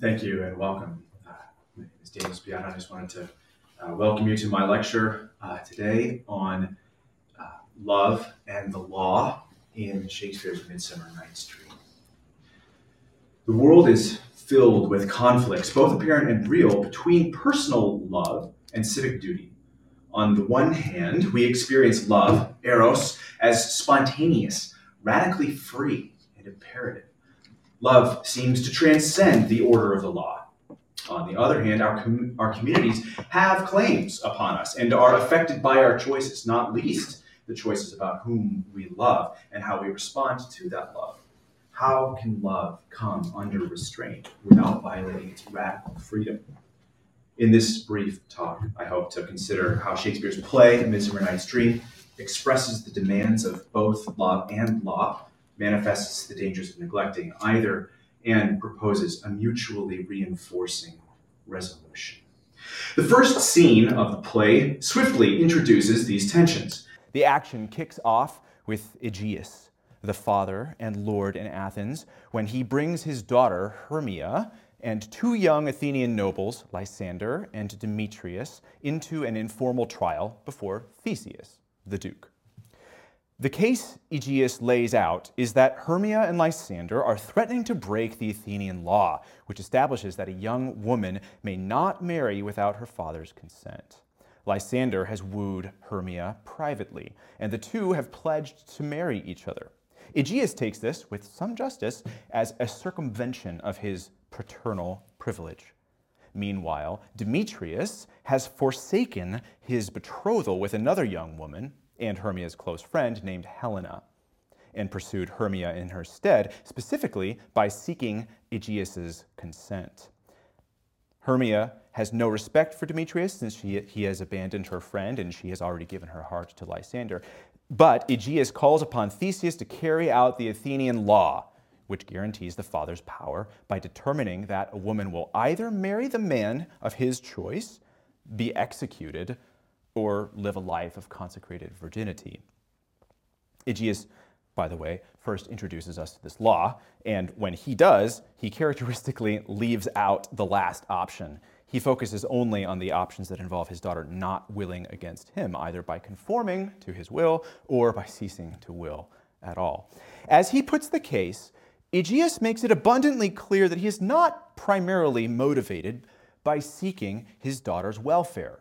Thank you and welcome. Uh, my name is Daniel Spiotta. I just wanted to uh, welcome you to my lecture uh, today on uh, love and the law in Shakespeare's Midsummer Night's Dream. The world is filled with conflicts, both apparent and real, between personal love and civic duty. On the one hand, we experience love, eros, as spontaneous, radically free, and imperative. Love seems to transcend the order of the law. On the other hand, our, com- our communities have claims upon us and are affected by our choices, not least the choices about whom we love and how we respond to that love. How can love come under restraint without violating its radical freedom? In this brief talk, I hope to consider how Shakespeare's play, Midsummer Night's Dream, expresses the demands of both love and law manifests the dangers of neglecting either and proposes a mutually reinforcing resolution. The first scene of the play swiftly introduces these tensions. The action kicks off with Aegeus, the father and lord in Athens, when he brings his daughter Hermia and two young Athenian nobles, Lysander and Demetrius, into an informal trial before Theseus, the duke. The case Aegeus lays out is that Hermia and Lysander are threatening to break the Athenian law, which establishes that a young woman may not marry without her father's consent. Lysander has wooed Hermia privately, and the two have pledged to marry each other. Aegeus takes this, with some justice, as a circumvention of his paternal privilege. Meanwhile, Demetrius has forsaken his betrothal with another young woman, and Hermia's close friend named Helena, and pursued Hermia in her stead, specifically by seeking Aegeus's consent. Hermia has no respect for Demetrius since she, he has abandoned her friend and she has already given her heart to Lysander. But Aegeus calls upon Theseus to carry out the Athenian law, which guarantees the father's power by determining that a woman will either marry the man of his choice, be executed, or live a life of consecrated virginity. Aegeus, by the way, first introduces us to this law, and when he does, he characteristically leaves out the last option. He focuses only on the options that involve his daughter not willing against him, either by conforming to his will or by ceasing to will at all. As he puts the case, Aegeus makes it abundantly clear that he is not primarily motivated by seeking his daughter's welfare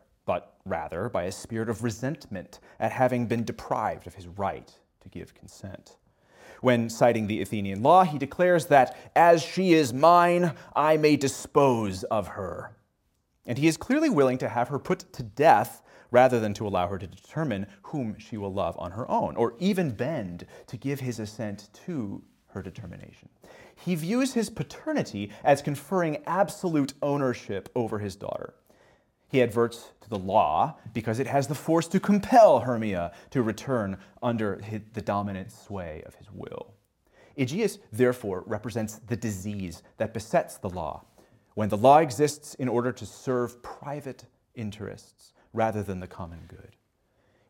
rather by a spirit of resentment at having been deprived of his right to give consent. When citing the Athenian law, he declares that, as she is mine, I may dispose of her. And he is clearly willing to have her put to death rather than to allow her to determine whom she will love on her own, or even bend to give his assent to her determination. He views his paternity as conferring absolute ownership over his daughter. He adverts to the law because it has the force to compel Hermia to return under the dominant sway of his will. Aegeus, therefore, represents the disease that besets the law, when the law exists in order to serve private interests rather than the common good.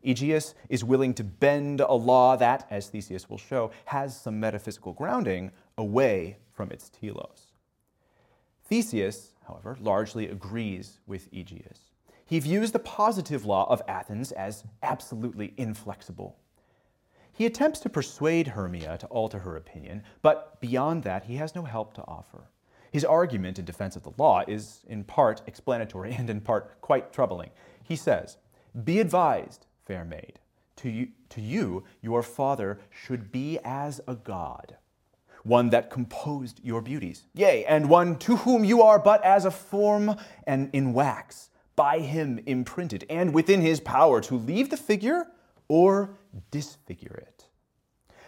Aegeus is willing to bend a law that, as Theseus will show, has some metaphysical grounding away from its telos. Theseus, however, largely agrees with Aegeus. He views the positive law of Athens as absolutely inflexible. He attempts to persuade Hermia to alter her opinion, but beyond that, he has no help to offer. His argument in defense of the law is in part explanatory and in part quite troubling. He says, Be advised, fair maid, to you, to you your father should be as a god one that composed your beauties. Yea, and one to whom you are but as a form and in wax, by him imprinted, and within his power to leave the figure or disfigure it.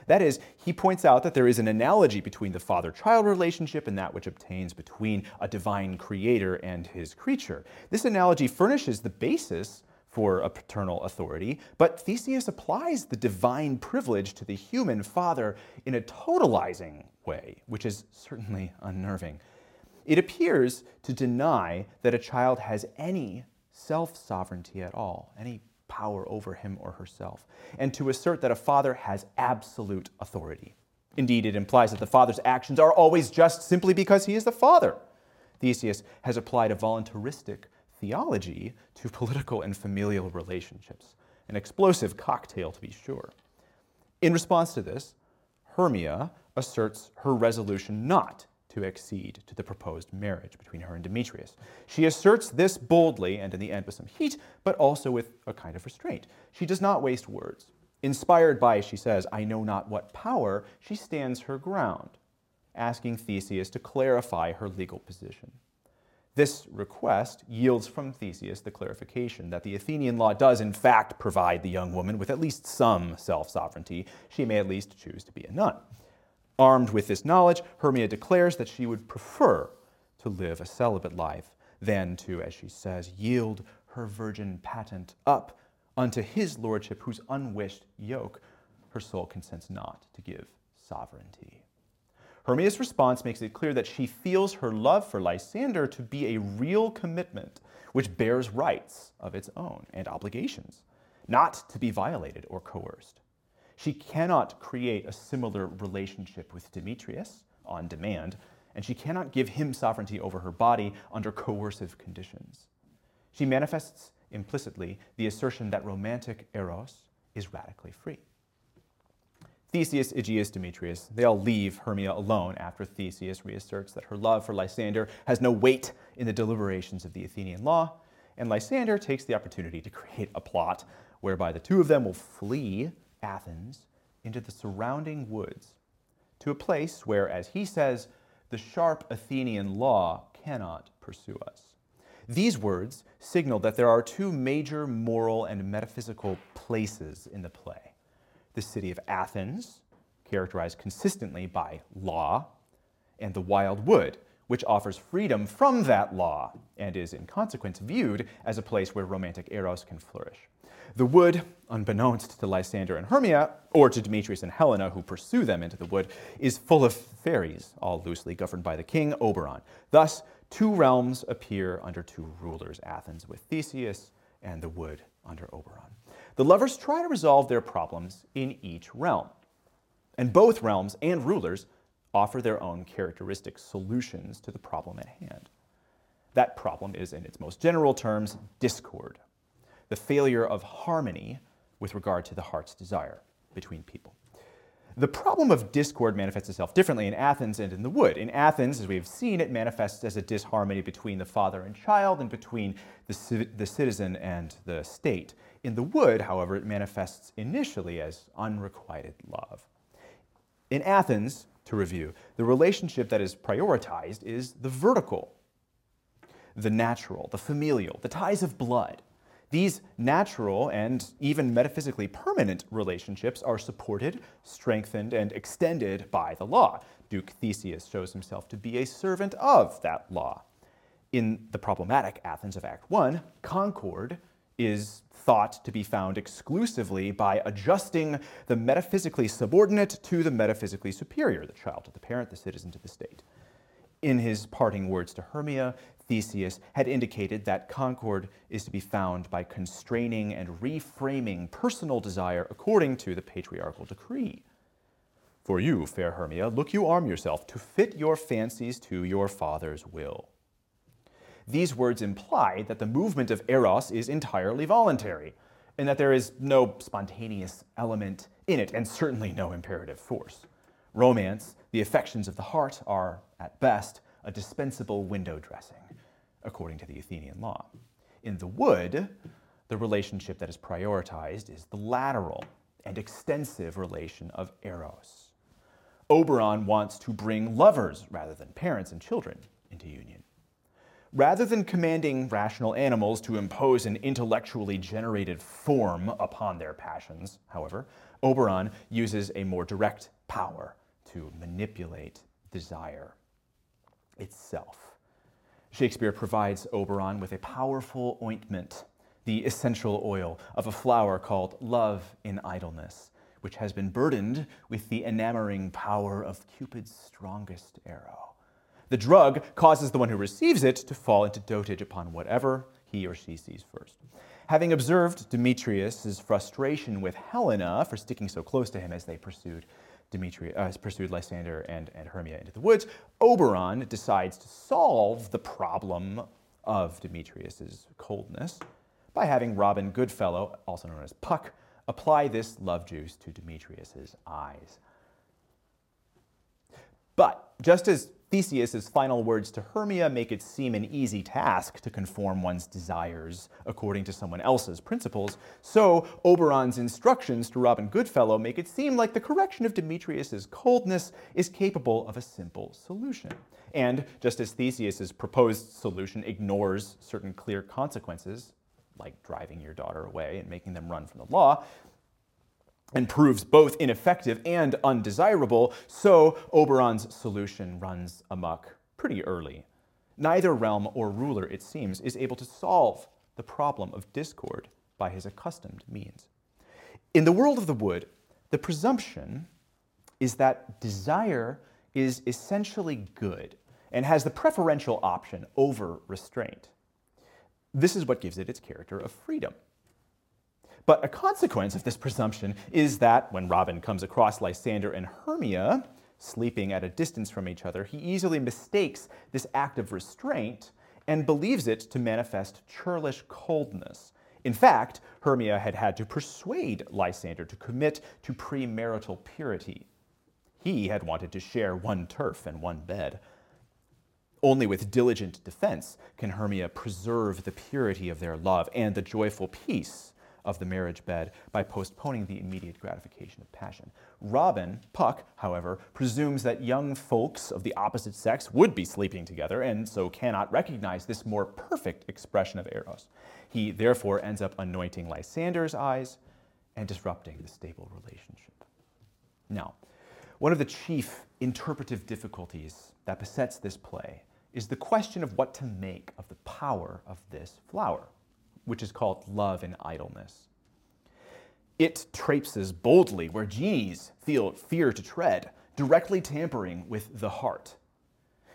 That is, he points out that there is an analogy between the father child relationship and that which obtains between a divine creator and his creature. This analogy furnishes the basis for a paternal authority, but Theseus applies the divine privilege to the human father in a totalizing way, which is certainly unnerving. It appears to deny that a child has any self sovereignty at all, any power over him or herself, and to assert that a father has absolute authority. Indeed, it implies that the father's actions are always just simply because he is the father. Theseus has applied a voluntaristic theology to political and familial relationships, an explosive cocktail to be sure. In response to this, Hermia asserts her resolution not to accede to the proposed marriage between her and Demetrius. She asserts this boldly and in the end with some heat, but also with a kind of restraint. She does not waste words. Inspired by, she says, I know not what power, she stands her ground, asking Theseus to clarify her legal position. This request yields from Theseus the clarification that the Athenian law does, in fact, provide the young woman with at least some self sovereignty. She may at least choose to be a nun. Armed with this knowledge, Hermia declares that she would prefer to live a celibate life than to, as she says, yield her virgin patent up unto his lordship, whose unwished yoke her soul consents not to give sovereignty. Hermia's response makes it clear that she feels her love for Lysander to be a real commitment which bears rights of its own and obligations, not to be violated or coerced. She cannot create a similar relationship with Demetrius on demand, and she cannot give him sovereignty over her body under coercive conditions. She manifests implicitly the assertion that romantic eros is radically free. Theseus, Aegeus, Demetrius, they all leave Hermia alone after Theseus reasserts that her love for Lysander has no weight in the deliberations of the Athenian law, and Lysander takes the opportunity to create a plot whereby the two of them will flee Athens into the surrounding woods to a place where, as he says, the sharp Athenian law cannot pursue us. These words signal that there are two major moral and metaphysical places in the play the city of Athens, characterized consistently by law, and the wild wood, which offers freedom from that law and is, in consequence, viewed as a place where romantic eros can flourish. The wood, unbeknownst to Lysander and Hermia, or to Demetrius and Helena, who pursue them into the wood, is full of fairies, all loosely governed by the king Oberon. Thus, two realms appear under two rulers Athens with Theseus, and the wood under Oberon. The lovers try to resolve their problems in each realm. And both realms and rulers offer their own characteristic solutions to the problem at hand. That problem is, in its most general terms, discord the failure of harmony with regard to the heart's desire between people. The problem of discord manifests itself differently in Athens and in the wood. In Athens, as we've seen, it manifests as a disharmony between the father and child and between the, the citizen and the state. In the wood, however, it manifests initially as unrequited love. In Athens, to review, the relationship that is prioritized is the vertical, the natural, the familial, the ties of blood. These natural and even metaphysically permanent relationships are supported, strengthened, and extended by the law. Duke Theseus shows himself to be a servant of that law. In the problematic Athens of Act 1, concord is thought to be found exclusively by adjusting the metaphysically subordinate to the metaphysically superior, the child to the parent, the citizen to the state. In his parting words to Hermia, Theseus had indicated that concord is to be found by constraining and reframing personal desire according to the patriarchal decree. For you, fair Hermia, look you arm yourself to fit your fancies to your father's will. These words imply that the movement of Eros is entirely voluntary, and that there is no spontaneous element in it, and certainly no imperative force. Romance, the affections of the heart, are, at best, a dispensable window dressing according to the Athenian law. In the wood, the relationship that is prioritized is the lateral and extensive relation of eros. Oberon wants to bring lovers rather than parents and children into union. Rather than commanding rational animals to impose an intellectually generated form upon their passions, however, Oberon uses a more direct power to manipulate desire itself. Shakespeare provides Oberon with a powerful ointment, the essential oil of a flower called love in idleness, which has been burdened with the enamoring power of Cupid's strongest arrow. The drug causes the one who receives it to fall into dotage upon whatever he or she sees first. Having observed Demetrius' frustration with Helena for sticking so close to him as they pursued Demetrius uh, pursued Lysander and, and Hermia into the woods, Oberon decides to solve the problem of Demetrius's coldness by having Robin Goodfellow, also known as Puck, apply this love juice to Demetrius's eyes. But just as Theseus's final words to Hermia make it seem an easy task to conform one's desires according to someone else's principles, so Oberon's instructions to Robin Goodfellow make it seem like the correction of Demetrius's coldness is capable of a simple solution. And just as Theseus's proposed solution ignores certain clear consequences, like driving your daughter away and making them run from the law, and proves both ineffective and undesirable, so Oberon's solution runs amok pretty early. Neither realm or ruler, it seems, is able to solve the problem of discord by his accustomed means. In the world of the wood, the presumption is that desire is essentially good and has the preferential option over restraint. This is what gives it its character of freedom. But a consequence of this presumption is that when Robin comes across Lysander and Hermia, sleeping at a distance from each other, he easily mistakes this act of restraint and believes it to manifest churlish coldness. In fact, Hermia had had to persuade Lysander to commit to premarital purity. He had wanted to share one turf and one bed. Only with diligent defense can Hermia preserve the purity of their love and the joyful peace of the marriage bed by postponing the immediate gratification of passion. Robin, Puck, however, presumes that young folks of the opposite sex would be sleeping together and so cannot recognize this more perfect expression of Eros. He therefore ends up anointing Lysander's eyes and disrupting the stable relationship. Now, one of the chief interpretive difficulties that besets this play is the question of what to make of the power of this flower which is called love and idleness. It traipses boldly where genies feel fear to tread, directly tampering with the heart.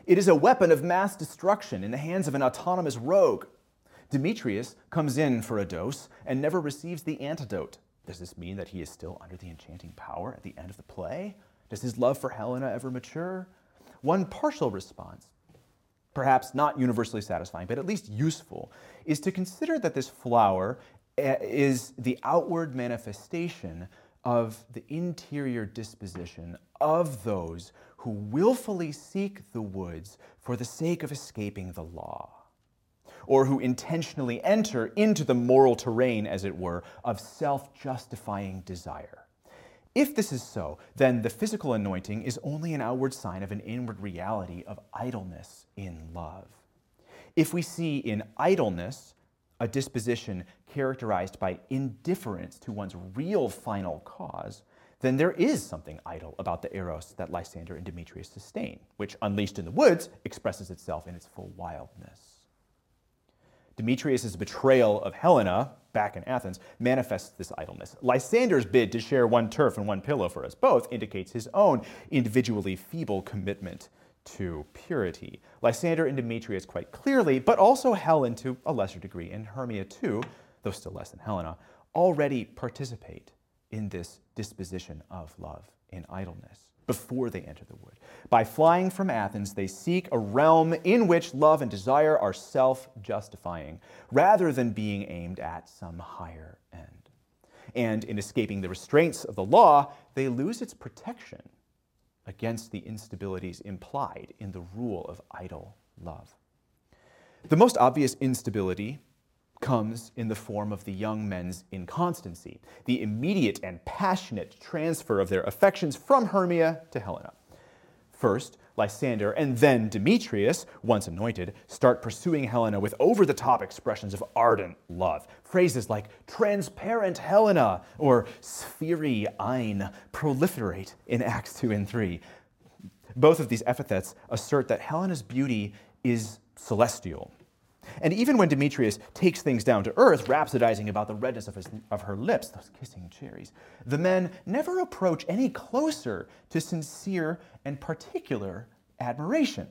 It is a weapon of mass destruction in the hands of an autonomous rogue. Demetrius comes in for a dose and never receives the antidote. Does this mean that he is still under the enchanting power at the end of the play? Does his love for Helena ever mature? One partial response perhaps not universally satisfying, but at least useful, is to consider that this flower eh, is the outward manifestation of the interior disposition of those who willfully seek the woods for the sake of escaping the law, or who intentionally enter into the moral terrain, as it were, of self justifying desire. If this is so, then the physical anointing is only an outward sign of an inward reality of idleness in love. If we see in idleness a disposition characterized by indifference to one's real final cause, then there is something idle about the eros that Lysander and Demetrius sustain, which, unleashed in the woods, expresses itself in its full wildness. Demetrius' betrayal of Helena, back in Athens, manifests this idleness. Lysander's bid to share one turf and one pillow for us both indicates his own individually feeble commitment to purity. Lysander and Demetrius quite clearly, but also Helen to a lesser degree, and Hermia too, though still less than Helena, already participate in this disposition of love in idleness before they enter the wood. By flying from Athens, they seek a realm in which love and desire are self justifying, rather than being aimed at some higher end. And in escaping the restraints of the law, they lose its protection against the instabilities implied in the rule of idle love. The most obvious instability comes in the form of the young men's inconstancy, the immediate and passionate transfer of their affections from Hermia to Helena. First, Lysander and then Demetrius, once anointed, start pursuing Helena with over the top expressions of ardent love. Phrases like transparent Helena or sphery eyne proliferate in Acts 2 and 3. Both of these epithets assert that Helena's beauty is celestial, and even when Demetrius takes things down to earth, rhapsodizing about the redness of, his, of her lips, those kissing cherries, the men never approach any closer to sincere and particular admiration.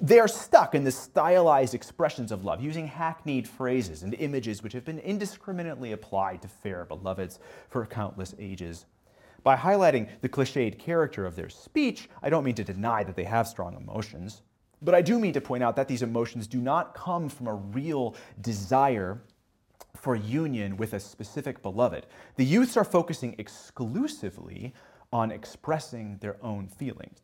They are stuck in the stylized expressions of love, using hackneyed phrases and images which have been indiscriminately applied to fair beloveds for countless ages. By highlighting the cliched character of their speech, I don't mean to deny that they have strong emotions, but I do mean to point out that these emotions do not come from a real desire for union with a specific beloved. The youths are focusing exclusively on expressing their own feelings.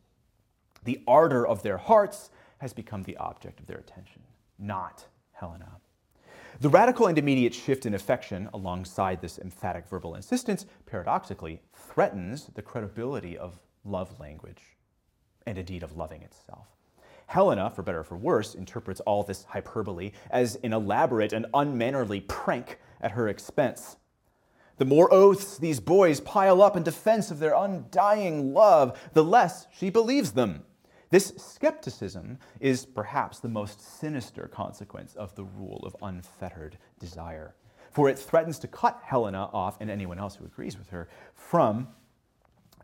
The ardor of their hearts has become the object of their attention, not Helena. The radical and immediate shift in affection alongside this emphatic verbal insistence, paradoxically, threatens the credibility of love language and indeed of loving itself. Helena, for better or for worse, interprets all this hyperbole as an elaborate and unmannerly prank at her expense. The more oaths these boys pile up in defense of their undying love, the less she believes them. This skepticism is perhaps the most sinister consequence of the rule of unfettered desire, for it threatens to cut Helena off and anyone else who agrees with her from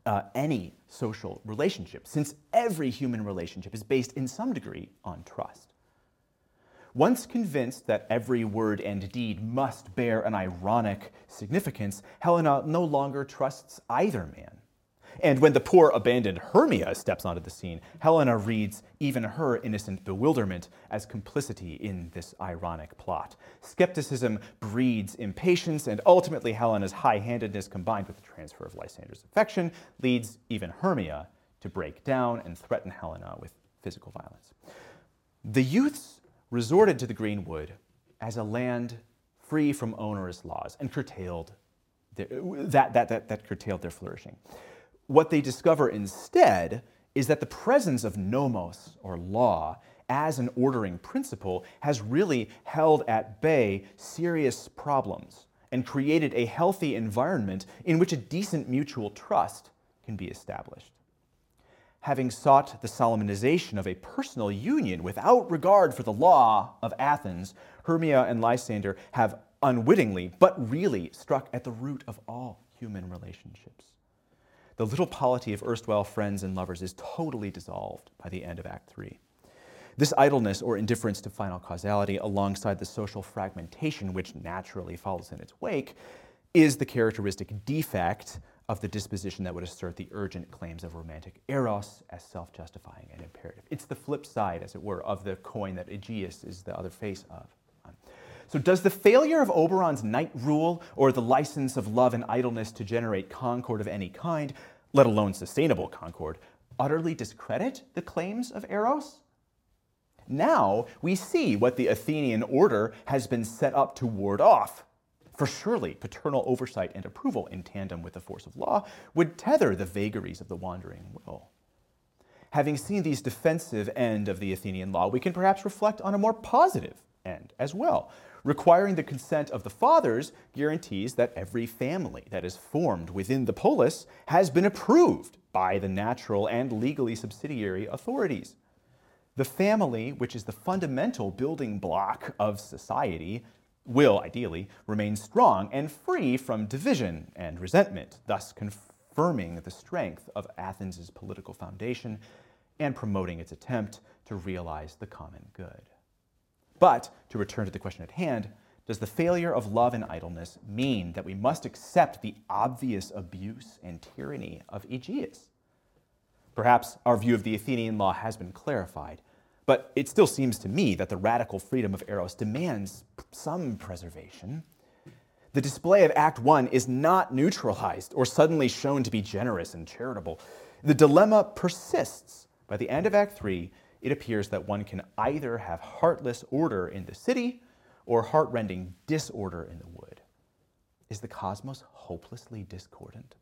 uh, any social relationship, since every human relationship is based in some degree on trust. Once convinced that every word and deed must bear an ironic significance, Helena no longer trusts either man. And when the poor abandoned Hermia steps onto the scene, Helena reads even her innocent bewilderment as complicity in this ironic plot. Skepticism breeds impatience, and ultimately Helena's high handedness combined with the transfer of Lysander's affection leads even Hermia to break down and threaten Helena with physical violence. The youths resorted to the Greenwood as a land free from onerous laws and curtailed their, that, that, that, that curtailed their flourishing. What they discover instead is that the presence of nomos, or law, as an ordering principle has really held at bay serious problems and created a healthy environment in which a decent mutual trust can be established. Having sought the solemnization of a personal union without regard for the law of Athens, Hermia and Lysander have unwittingly, but really, struck at the root of all human relationships the little polity of erstwhile friends and lovers is totally dissolved by the end of Act 3. This idleness or indifference to final causality, alongside the social fragmentation which naturally follows in its wake, is the characteristic defect of the disposition that would assert the urgent claims of romantic eros as self justifying and imperative. It's the flip side, as it were, of the coin that Aegeus is the other face of. So, does the failure of Oberon's night rule or the license of love and idleness to generate concord of any kind, let alone sustainable concord, utterly discredit the claims of Eros? Now we see what the Athenian order has been set up to ward off. For surely paternal oversight and approval in tandem with the force of law would tether the vagaries of the wandering will. Having seen these defensive end of the Athenian law, we can perhaps reflect on a more positive end as well, Requiring the consent of the fathers guarantees that every family that is formed within the polis has been approved by the natural and legally subsidiary authorities. The family, which is the fundamental building block of society, will ideally remain strong and free from division and resentment, thus confirming the strength of Athens' political foundation and promoting its attempt to realize the common good. But to return to the question at hand, does the failure of love and idleness mean that we must accept the obvious abuse and tyranny of Aegeus? Perhaps our view of the Athenian law has been clarified, but it still seems to me that the radical freedom of Eros demands some preservation. The display of Act 1 is not neutralized or suddenly shown to be generous and charitable. The dilemma persists. By the end of Act 3, it appears that one can either have heartless order in the city or heartrending disorder in the wood. Is the cosmos hopelessly discordant?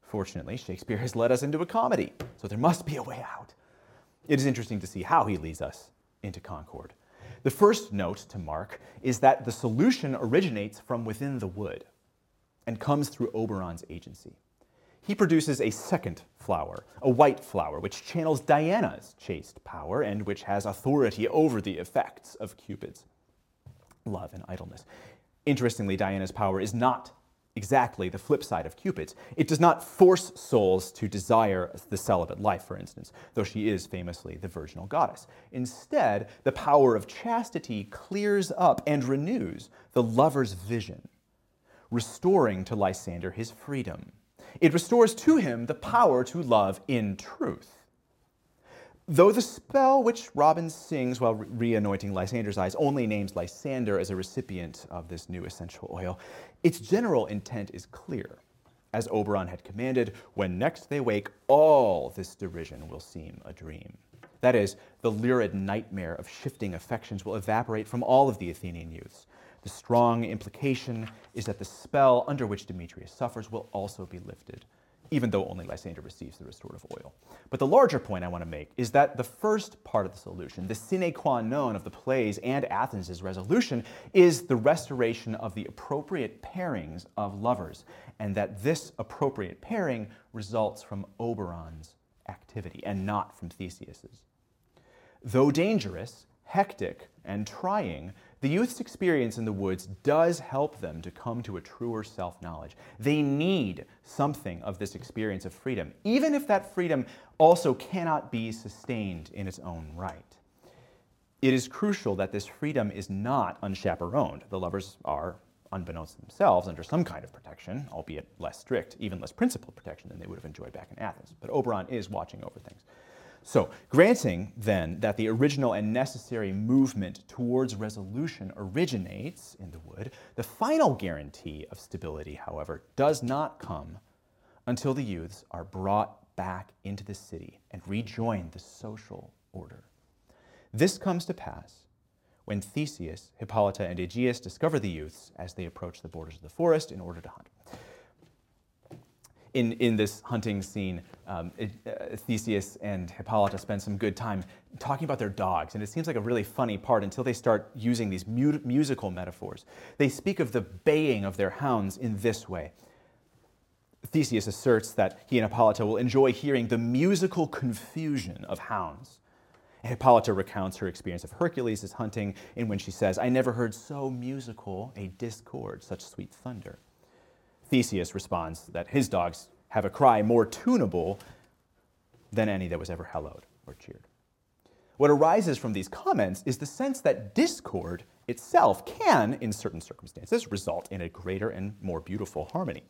Fortunately, Shakespeare has led us into a comedy, so there must be a way out. It is interesting to see how he leads us into concord. The first note to mark is that the solution originates from within the wood and comes through Oberon's agency he produces a second flower, a white flower, which channels Diana's chaste power and which has authority over the effects of Cupid's love and idleness. Interestingly, Diana's power is not exactly the flip side of Cupid's. It does not force souls to desire the celibate life, for instance, though she is famously the virginal goddess. Instead, the power of chastity clears up and renews the lover's vision, restoring to Lysander his freedom It restores to him the power to love in truth. Though the spell which Robin sings while re anointing Lysander's eyes only names Lysander as a recipient of this new essential oil, its general intent is clear. As Oberon had commanded, when next they wake, all this derision will seem a dream. That is, the lurid nightmare of shifting affections will evaporate from all of the Athenian youths. The strong implication is that the spell under which Demetrius suffers will also be lifted, even though only Lysander receives the restorative oil. But the larger point I want to make is that the first part of the solution, the sine qua non of the plays and Athens' resolution, is the restoration of the appropriate pairings of lovers, and that this appropriate pairing results from Oberon's activity and not from Theseus's. Though dangerous, hectic, and trying, the youth's experience in the woods does help them to come to a truer self knowledge. They need something of this experience of freedom, even if that freedom also cannot be sustained in its own right. It is crucial that this freedom is not unchaperoned. The lovers are, unbeknownst to themselves, under some kind of protection, albeit less strict, even less principled protection than they would have enjoyed back in Athens. But Oberon is watching over things. So, granting then that the original and necessary movement towards resolution originates in the wood, the final guarantee of stability, however, does not come until the youths are brought back into the city and rejoin the social order. This comes to pass when Theseus, Hippolyta, and Aegeus discover the youths as they approach the borders of the forest in order to hunt in, in this hunting scene, um, it, uh, Theseus and Hippolyta spend some good time talking about their dogs, and it seems like a really funny part until they start using these mu- musical metaphors. They speak of the baying of their hounds in this way. Theseus asserts that he and Hippolyta will enjoy hearing the musical confusion of hounds. Hippolyta recounts her experience of Hercules' hunting, in when she says, I never heard so musical a discord, such sweet thunder. Theseus responds that his dogs have a cry more tunable than any that was ever hallowed or cheered. What arises from these comments is the sense that discord itself can, in certain circumstances, result in a greater and more beautiful harmony.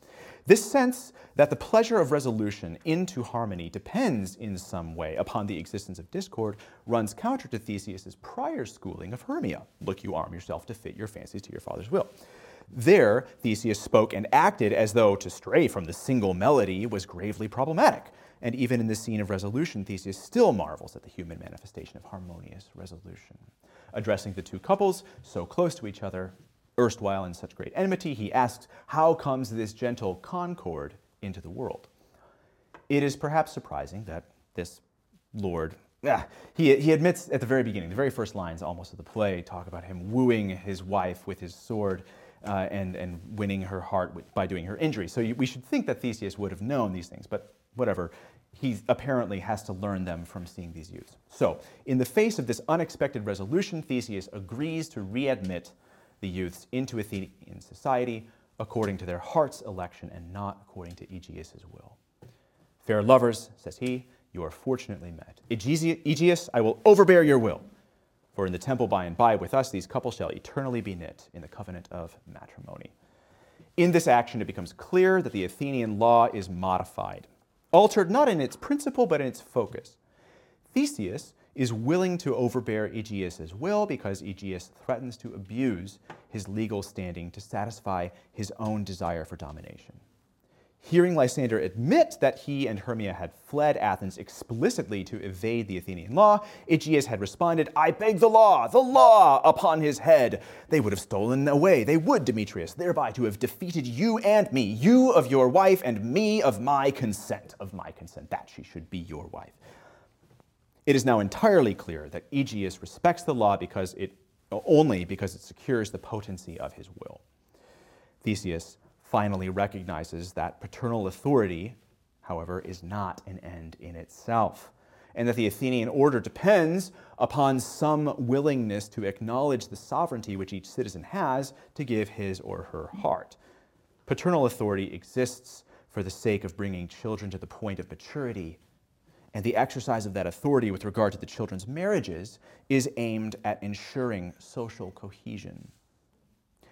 This sense that the pleasure of resolution into harmony depends in some way upon the existence of discord runs counter to Theseus's prior schooling of Hermia. Look, you arm yourself to fit your fancies to your father's will. There, Theseus spoke and acted as though to stray from the single melody was gravely problematic. And even in the scene of resolution, Theseus still marvels at the human manifestation of harmonious resolution. Addressing the two couples, so close to each other, erstwhile in such great enmity, he asks, How comes this gentle concord into the world? It is perhaps surprising that this Lord, yeah, he, he admits at the very beginning, the very first lines almost of the play talk about him wooing his wife with his sword uh, and, and winning her heart with, by doing her injury. So you, we should think that Theseus would have known these things, but whatever. He apparently has to learn them from seeing these youths. So, in the face of this unexpected resolution, Theseus agrees to readmit the youths into Athenian society according to their heart's election and not according to Aegeus' will. Fair lovers, says he, you are fortunately met. Aegeus, I will overbear your will. For in the temple by and by with us these couples shall eternally be knit in the covenant of matrimony. In this action, it becomes clear that the Athenian law is modified, altered not in its principle, but in its focus. Theseus is willing to overbear Aegeus' will because Aegeus threatens to abuse his legal standing to satisfy his own desire for domination. Hearing Lysander admit that he and Hermia had fled Athens explicitly to evade the Athenian law, Aegeus had responded, I beg the law, the law upon his head. They would have stolen away, they would, Demetrius, thereby to have defeated you and me, you of your wife, and me of my consent, of my consent, that she should be your wife. It is now entirely clear that Aegeus respects the law because it only because it secures the potency of his will. Theseus finally recognizes that paternal authority, however, is not an end in itself, and that the Athenian order depends upon some willingness to acknowledge the sovereignty which each citizen has to give his or her heart. Paternal authority exists for the sake of bringing children to the point of maturity and the exercise of that authority with regard to the children's marriages is aimed at ensuring social cohesion.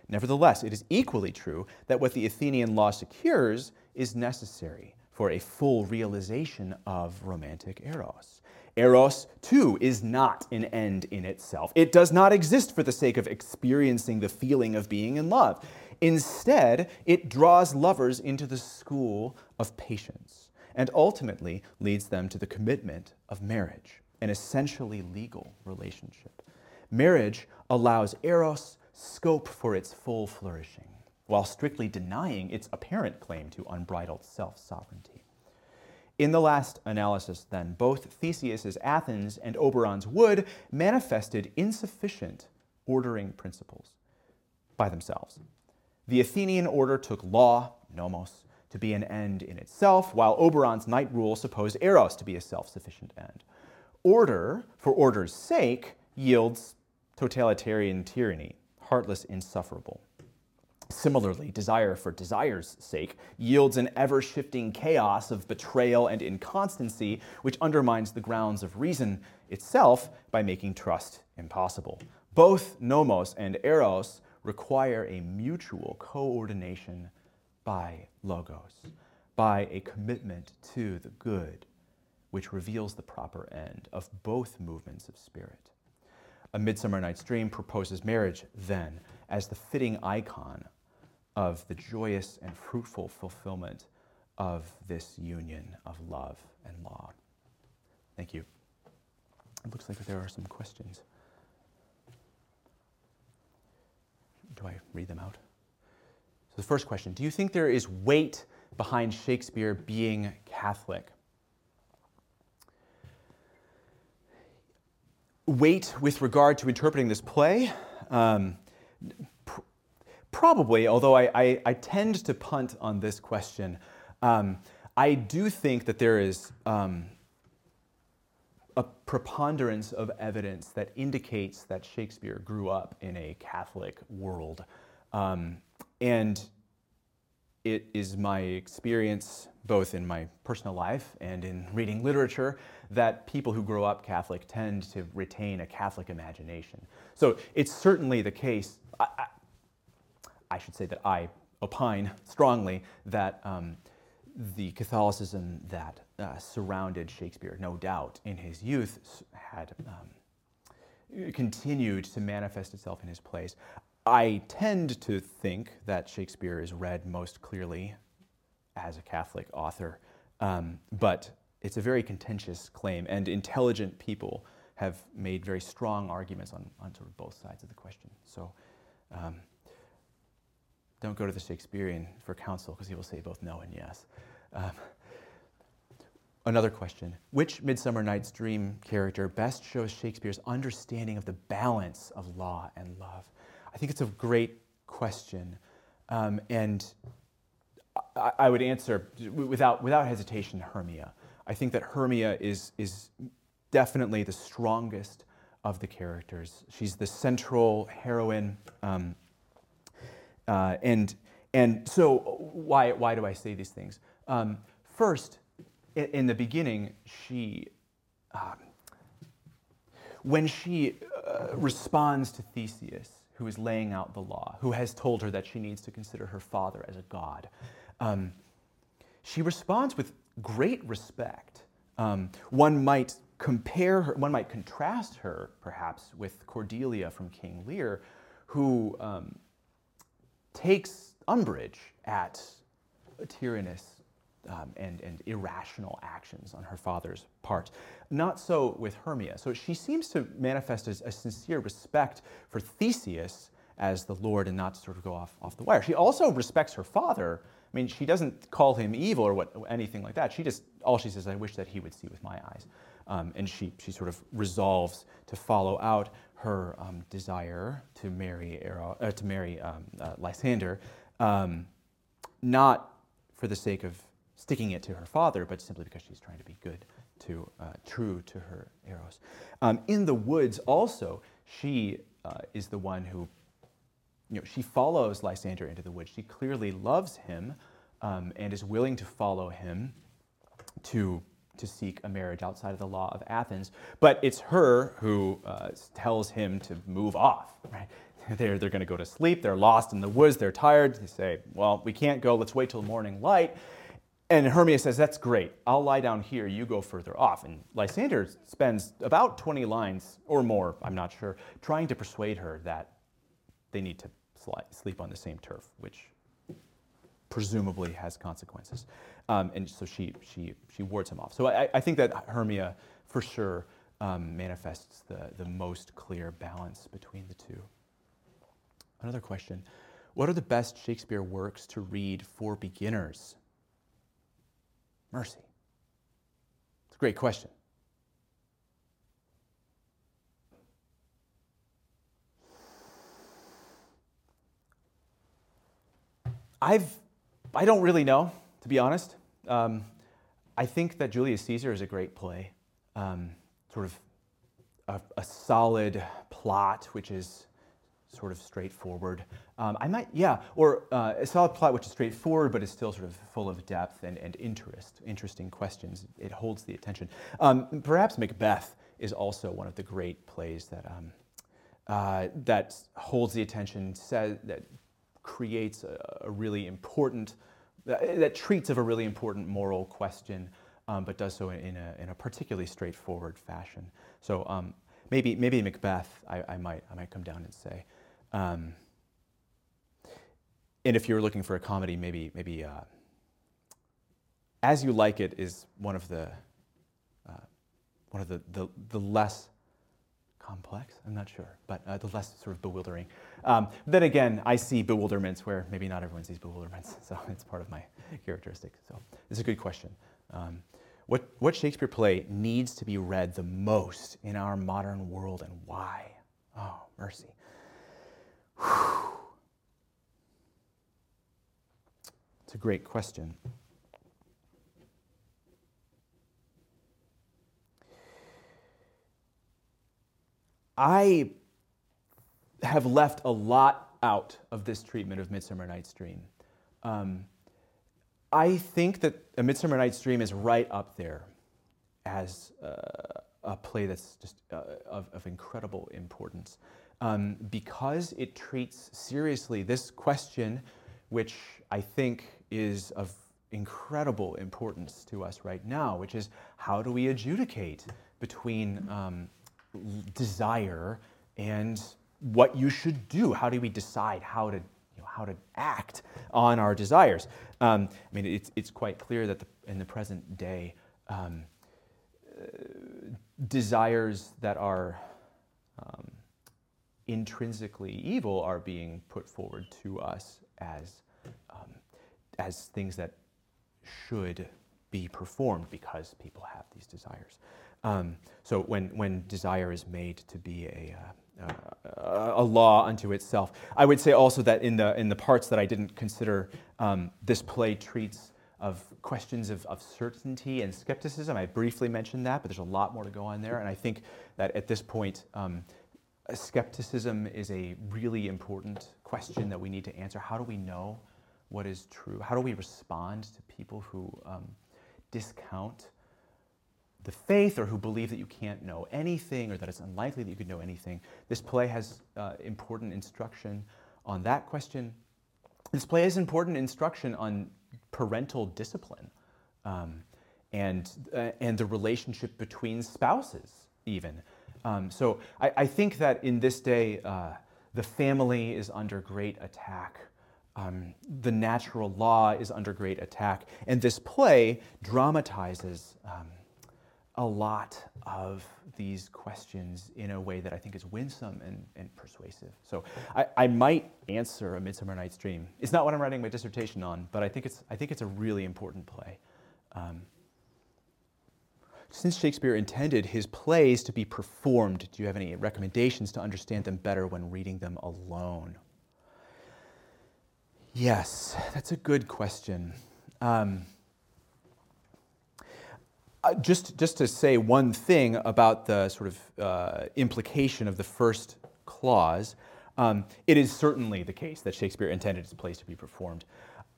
Nevertheless, it is equally true that what the Athenian law secures is necessary for a full realization of romantic eros. Eros, too, is not an end in itself. It does not exist for the sake of experiencing the feeling of being in love. Instead, it draws lovers into the school of patience and ultimately leads them to the commitment of marriage, an essentially legal relationship. Marriage allows Eros scope for its full flourishing, while strictly denying its apparent claim to unbridled self sovereignty. In the last analysis, then, both Theseus's Athens and Oberon's Wood manifested insufficient ordering principles by themselves. The Athenian order took law, nomos, to be an end in itself, while Oberon's night rule supposed eros to be a self sufficient end. Order, for order's sake, yields totalitarian tyranny, heartless, insufferable. Similarly, desire for desire's sake yields an ever shifting chaos of betrayal and inconstancy, which undermines the grounds of reason itself by making trust impossible. Both nomos and eros require a mutual coordination by logos, by a commitment to the good, which reveals the proper end of both movements of spirit. A Midsummer Night's Dream proposes marriage, then, as the fitting icon of the joyous and fruitful fulfillment of this union of love and law. Thank you. It looks like there are some questions. Do I read them out? So, the first question Do you think there is weight behind Shakespeare being Catholic? Weight with regard to interpreting this play? Um, Probably, although I, I, I, tend to punt on this question. Um, I do think that there is um, a preponderance of evidence that indicates that Shakespeare grew up in a Catholic world. Um, and it is my experience, both in my personal life and in reading literature, that people who grow up Catholic tend to retain a Catholic imagination. So it's certainly the case. I, I should say that I opine strongly that um, the Catholicism that uh, surrounded Shakespeare, no doubt, in his youth, had um, continued to manifest itself in his plays. I tend to think that Shakespeare is read most clearly as a Catholic author, um, but it's a very contentious claim, and intelligent people have made very strong arguments on, on sort of both sides of the question. So. Um, don't go to the Shakespearean for counsel because he will say both no and yes. Um, another question Which Midsummer Night's Dream character best shows Shakespeare's understanding of the balance of law and love? I think it's a great question. Um, and I, I, would answer without, without hesitation Hermia. I think that Hermia is, is definitely the strongest of the characters. She's the central heroine. Um, uh, and, and so, why, why do I say these things? Um, first, in, the beginning, she, um, when she uh, responds to Theseus, who is laying out the law, who has told her that she needs to consider her father as a god, um, she responds with great respect. Um, one might compare her, one might contrast her, perhaps, with Cordelia from King Lear, who um, takes umbrage at tyrannous um, and, and irrational actions on her father's part. Not so with Hermia. So she seems to manifest as a sincere respect for Theseus as the Lord and not sort of go off, off the wire. She also respects her father. I mean, she doesn't call him evil or what, anything like that. She just, all she says, I wish that he would see with my eyes. Um, and she, she sort of resolves to follow out her um, desire to marry, uh, to marry um, uh, Lysander, um, not for the sake of sticking it to her father, but simply because she's trying to be good to, uh, true to her Eros. Um, in the woods, also, she uh, is the one who, you know, she follows Lysander into the woods. She clearly loves him um, and is willing to follow him to to seek a marriage outside of the law of Athens. But it's her who uh, tells him to move off. Right? They're, they're going to go to sleep. They're lost in the woods. They're tired. They say, Well, we can't go. Let's wait till morning light. and Hermia says, That's great. I'll lie down here. You go further off. And Lysander spends about 20 lines or more, I'm not sure, trying to persuade her that they need to sleep on the same turf, which presumably has consequences. Um, and so she, she, she wards him off. So I, I think that Hermia, for sure, um, manifests the, the most clear balance between the two. Another question What are the best Shakespeare works to read for beginners? Mercy. It's a great question. I've, I don't really know, to be honest. Um, I think that Julius Caesar is a great play. Um, sort of a, a, solid plot, which is sort of straightforward. Um, I might, yeah, or uh, a solid plot which is straightforward but is still sort of full of depth and, and interest, interesting questions. It holds the attention. Um, perhaps Macbeth is also one of the great plays that um, uh, that holds the attention, says that creates a, a really important, that, that, treats of a really important moral question, um, but does so in a, in a particularly straightforward fashion. So um, maybe maybe Macbeth, I, I, might I might come down and say. Um, and if you're looking for a comedy, maybe maybe uh, As You Like It is one of the uh, one of the, the, the less complex. I'm not sure, but uh, the less sort of bewildering. Um, then again, I see bewilderments where maybe not everyone sees bewilderments, so it's part of my characteristic. So it's a good question. Um, what, what Shakespeare play needs to be read the most in our modern world and why? Oh, mercy. Whew. It's a great question. I have left a lot out of this treatment of Midsummer Night's Dream. Um, I think that A Midsummer Night's Dream is right up there as uh, a play that's just uh, of, of, incredible importance um, because it treats seriously this question, which I think is of incredible importance to us right now, which is how do we adjudicate between um, desire and what you should do? How do we decide how to, you know, how to act on our desires? Um, I mean, it's, it's quite clear that the, in the present day, um, uh, desires that are um, intrinsically evil are being put forward to us as, um, as things that should be performed because people have these desires. Um, so when, when desire is made to be a, uh, a law unto itself. I would say also that in the, in the parts that I didn't consider, um, this play treats of questions of, of certainty and skepticism. I briefly mentioned that, but there's a lot more to go on there. And I think that at this point, um, skepticism is a really important question that we need to answer. How do we know what is true? How do we respond to people who um, discount the faith or who believe that you can't know anything or that it's unlikely that you could know anything. This play has uh, important instruction on that question. This play has important instruction on parental discipline um, and, uh, and the relationship between spouses, even. Um, so I, I, think that in this day, uh, the family is under great attack. Um, the natural law is under great attack. And this play dramatizes um, a lot of these questions in a way that I think is winsome and, and persuasive. So I, I might answer A Midsummer Night's Dream. It's not what I'm writing my dissertation on, but I think it's, I think it's a really important play. Um, since Shakespeare intended his plays to be performed, do you have any recommendations to understand them better when reading them alone? Yes, that's a good question. Um, uh, just, just to say one thing about the sort of uh, implication of the first clause, um, it is certainly the case that Shakespeare intended his plays to be performed.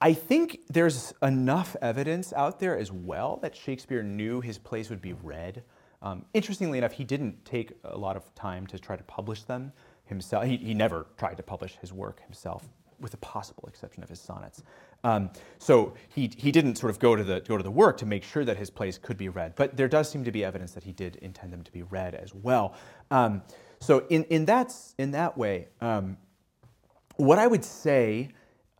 I think there's enough evidence out there as well that Shakespeare knew his plays would be read. Um, interestingly enough, he didn't take a lot of time to try to publish them himself. He, he never tried to publish his work himself. With the possible exception of his sonnets. Um, so he, he didn't sort of go to, the, go to the work to make sure that his plays could be read, but there does seem to be evidence that he did intend them to be read as well. Um, so in, in, that, in that way, um, what I would say,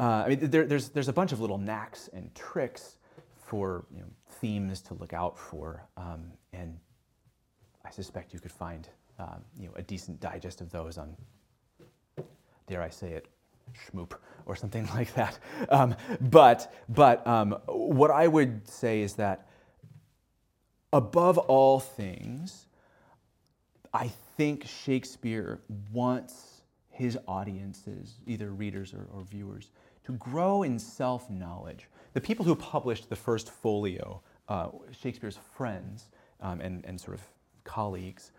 uh, I mean, there, there's, there's a bunch of little knacks and tricks for you know, themes to look out for, um, and I suspect you could find um, you know, a decent digest of those on, dare I say it, Shmoop or something like that. Um, but but um, what I would say is that above all things, I think Shakespeare wants his audiences, either readers or, or viewers, to grow in self knowledge. The people who published the first folio, uh, Shakespeare's friends um, and, and sort of colleagues,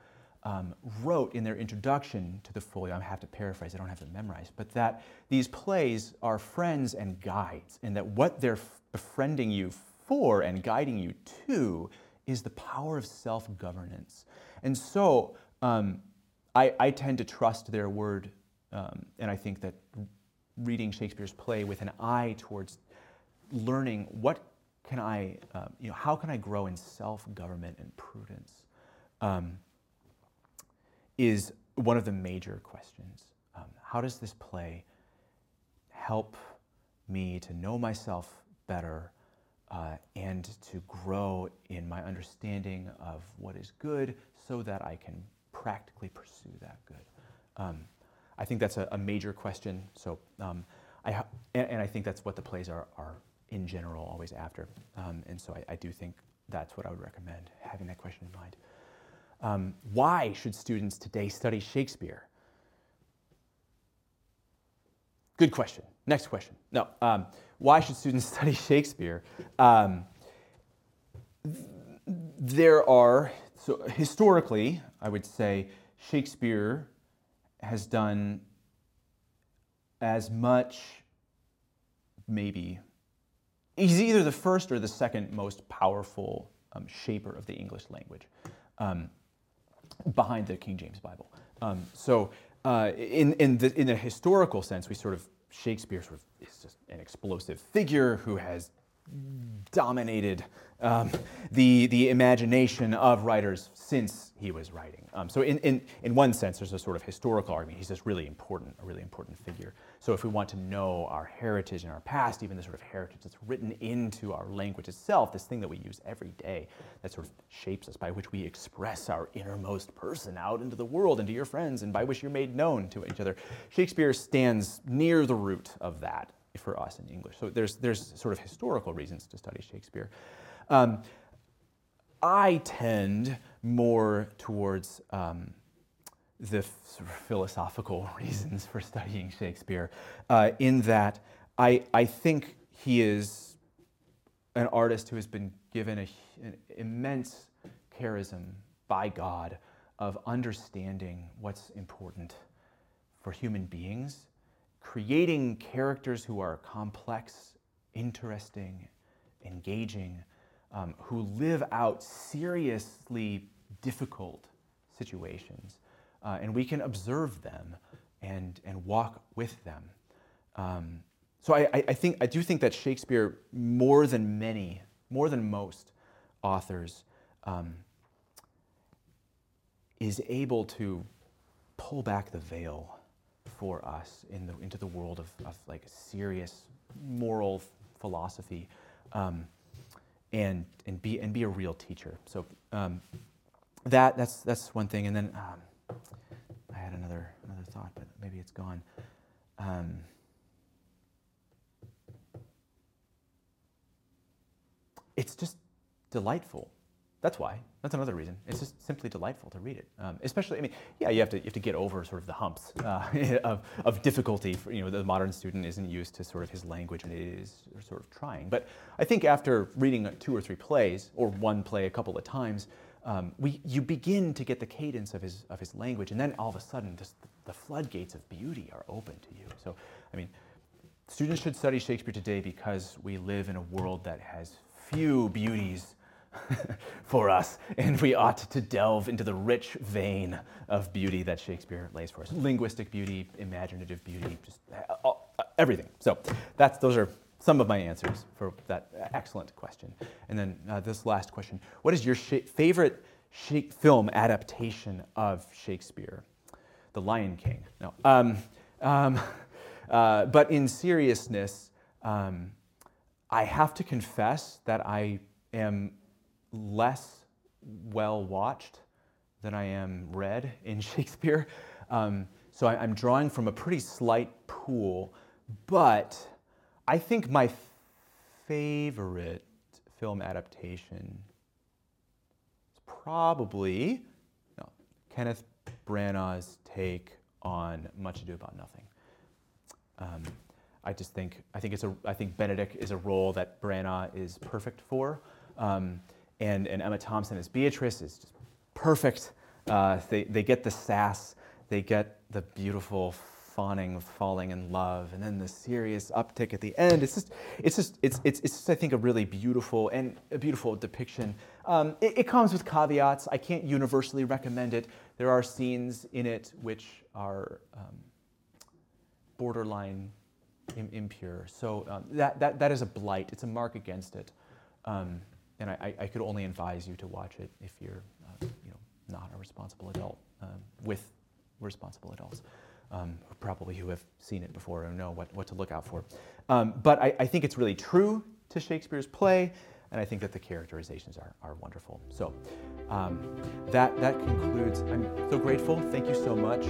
um, wrote in their introduction to the folio, I have to paraphrase, I don't have it memorized, but that these plays are friends and guides, and that what they're befriending you for and guiding you to is the power of self governance. And so um, I, I, tend to trust their word, um, and I think that reading Shakespeare's play with an eye towards learning what can I, uh, you know, how can I grow in self government and prudence. Um, is one of the major questions. Um, how does this play help me to know myself better uh, and to grow in my understanding of what is good so that I can practically pursue that good? Um, I think that's a, a major question. So, um, I ha- and, and, I think that's what the plays are, are in general always after. Um, and so I, I do think that's what I would recommend, having that question in mind. Um, why should students today study Shakespeare? Good question. Next question. No. Um, why should students study Shakespeare? Um, there are, so historically, I would say Shakespeare has done as much, maybe, he's either the first or the second most powerful um, shaper of the English language. Um, behind the King James Bible. Um, so, uh, in, in, the, in a historical sense, we sort of, Shakespeare sort of is just an explosive figure who has dominated um, the, the imagination of writers since he was writing. Um, so in, in, in one sense, there's a sort of historical argument. He's just really important, a really important figure. So if we want to know our heritage and our past, even the sort of heritage that's written into our language itself, this thing that we use every day that sort of shapes us, by which we express our innermost person out into the world and to your friends, and by which you're made known to each other, Shakespeare stands near the root of that for us in English. So there's, there's sort of historical reasons to study Shakespeare. Um, I tend more towards um, the philosophical reasons for studying Shakespeare, uh, in that I, I think he is an artist who has been given a, an immense charism by God of understanding what's important for human beings, creating characters who are complex, interesting, engaging, um, who live out seriously difficult situations uh, and we can observe them and, and walk with them. Um, so I, I, think I do think that Shakespeare, more than many, more than most authors, um, is able to pull back the veil for us in the, into the world of, of like serious moral philosophy um, and, and, be, and be a real teacher. So um, that, that's, that's one thing. And then um, I had another another thought, but maybe it's gone. Um, it's just delightful. That's why. That's another reason. It's just simply delightful to read it. Um, especially, I mean, yeah, you have to you have to get over sort of the humps uh, of, of difficulty. For, you know, the modern student isn't used to sort of his language, and it is sort of trying. But I think after reading two or three plays, or one play a couple of times, um, we, you begin to get the cadence of his, of his language, and then all of a sudden, just the floodgates of beauty are open to you. So, I mean, students should study Shakespeare today because we live in a world that has few beauties for us, and we ought to delve into the rich vein of beauty that Shakespeare lays for us linguistic beauty, imaginative beauty, just uh, uh, everything. So, that's, those are some of my answers for that excellent question. And then uh, this last question What is your sh- favorite sh- film adaptation of Shakespeare? The Lion King. No. Um, um, uh, but in seriousness, um, I have to confess that I am less well watched than I am read in Shakespeare. Um, so I, am drawing from a pretty slight pool, but I think my favorite film adaptation is probably Kenneth Branagh's take on Much Ado About Nothing. Um, I just think I think it's a I think Benedick is a role that Branagh is perfect for, um, and and Emma Thompson as Beatrice is just perfect. Uh, they they get the sass, they get the beautiful fawning, of falling in love, and then the serious uptick at the end. It's just, it's just, it's, it's, it's just, I think, a really beautiful and a beautiful depiction. Um, it, it, comes with caveats. I can't universally recommend it. There are scenes in it which are um, borderline Im- impure. So um, that, that, that is a blight. It's a mark against it. Um, and I, I, could only advise you to watch it if you're, uh, you know, not a responsible adult um, with responsible adults um, probably who have seen it before and know what, what to look out for. Um, but I, I, think it's really true to Shakespeare's play, and I think that the characterizations are, are wonderful. So um, that, that concludes. I'm so grateful. Thank you so much.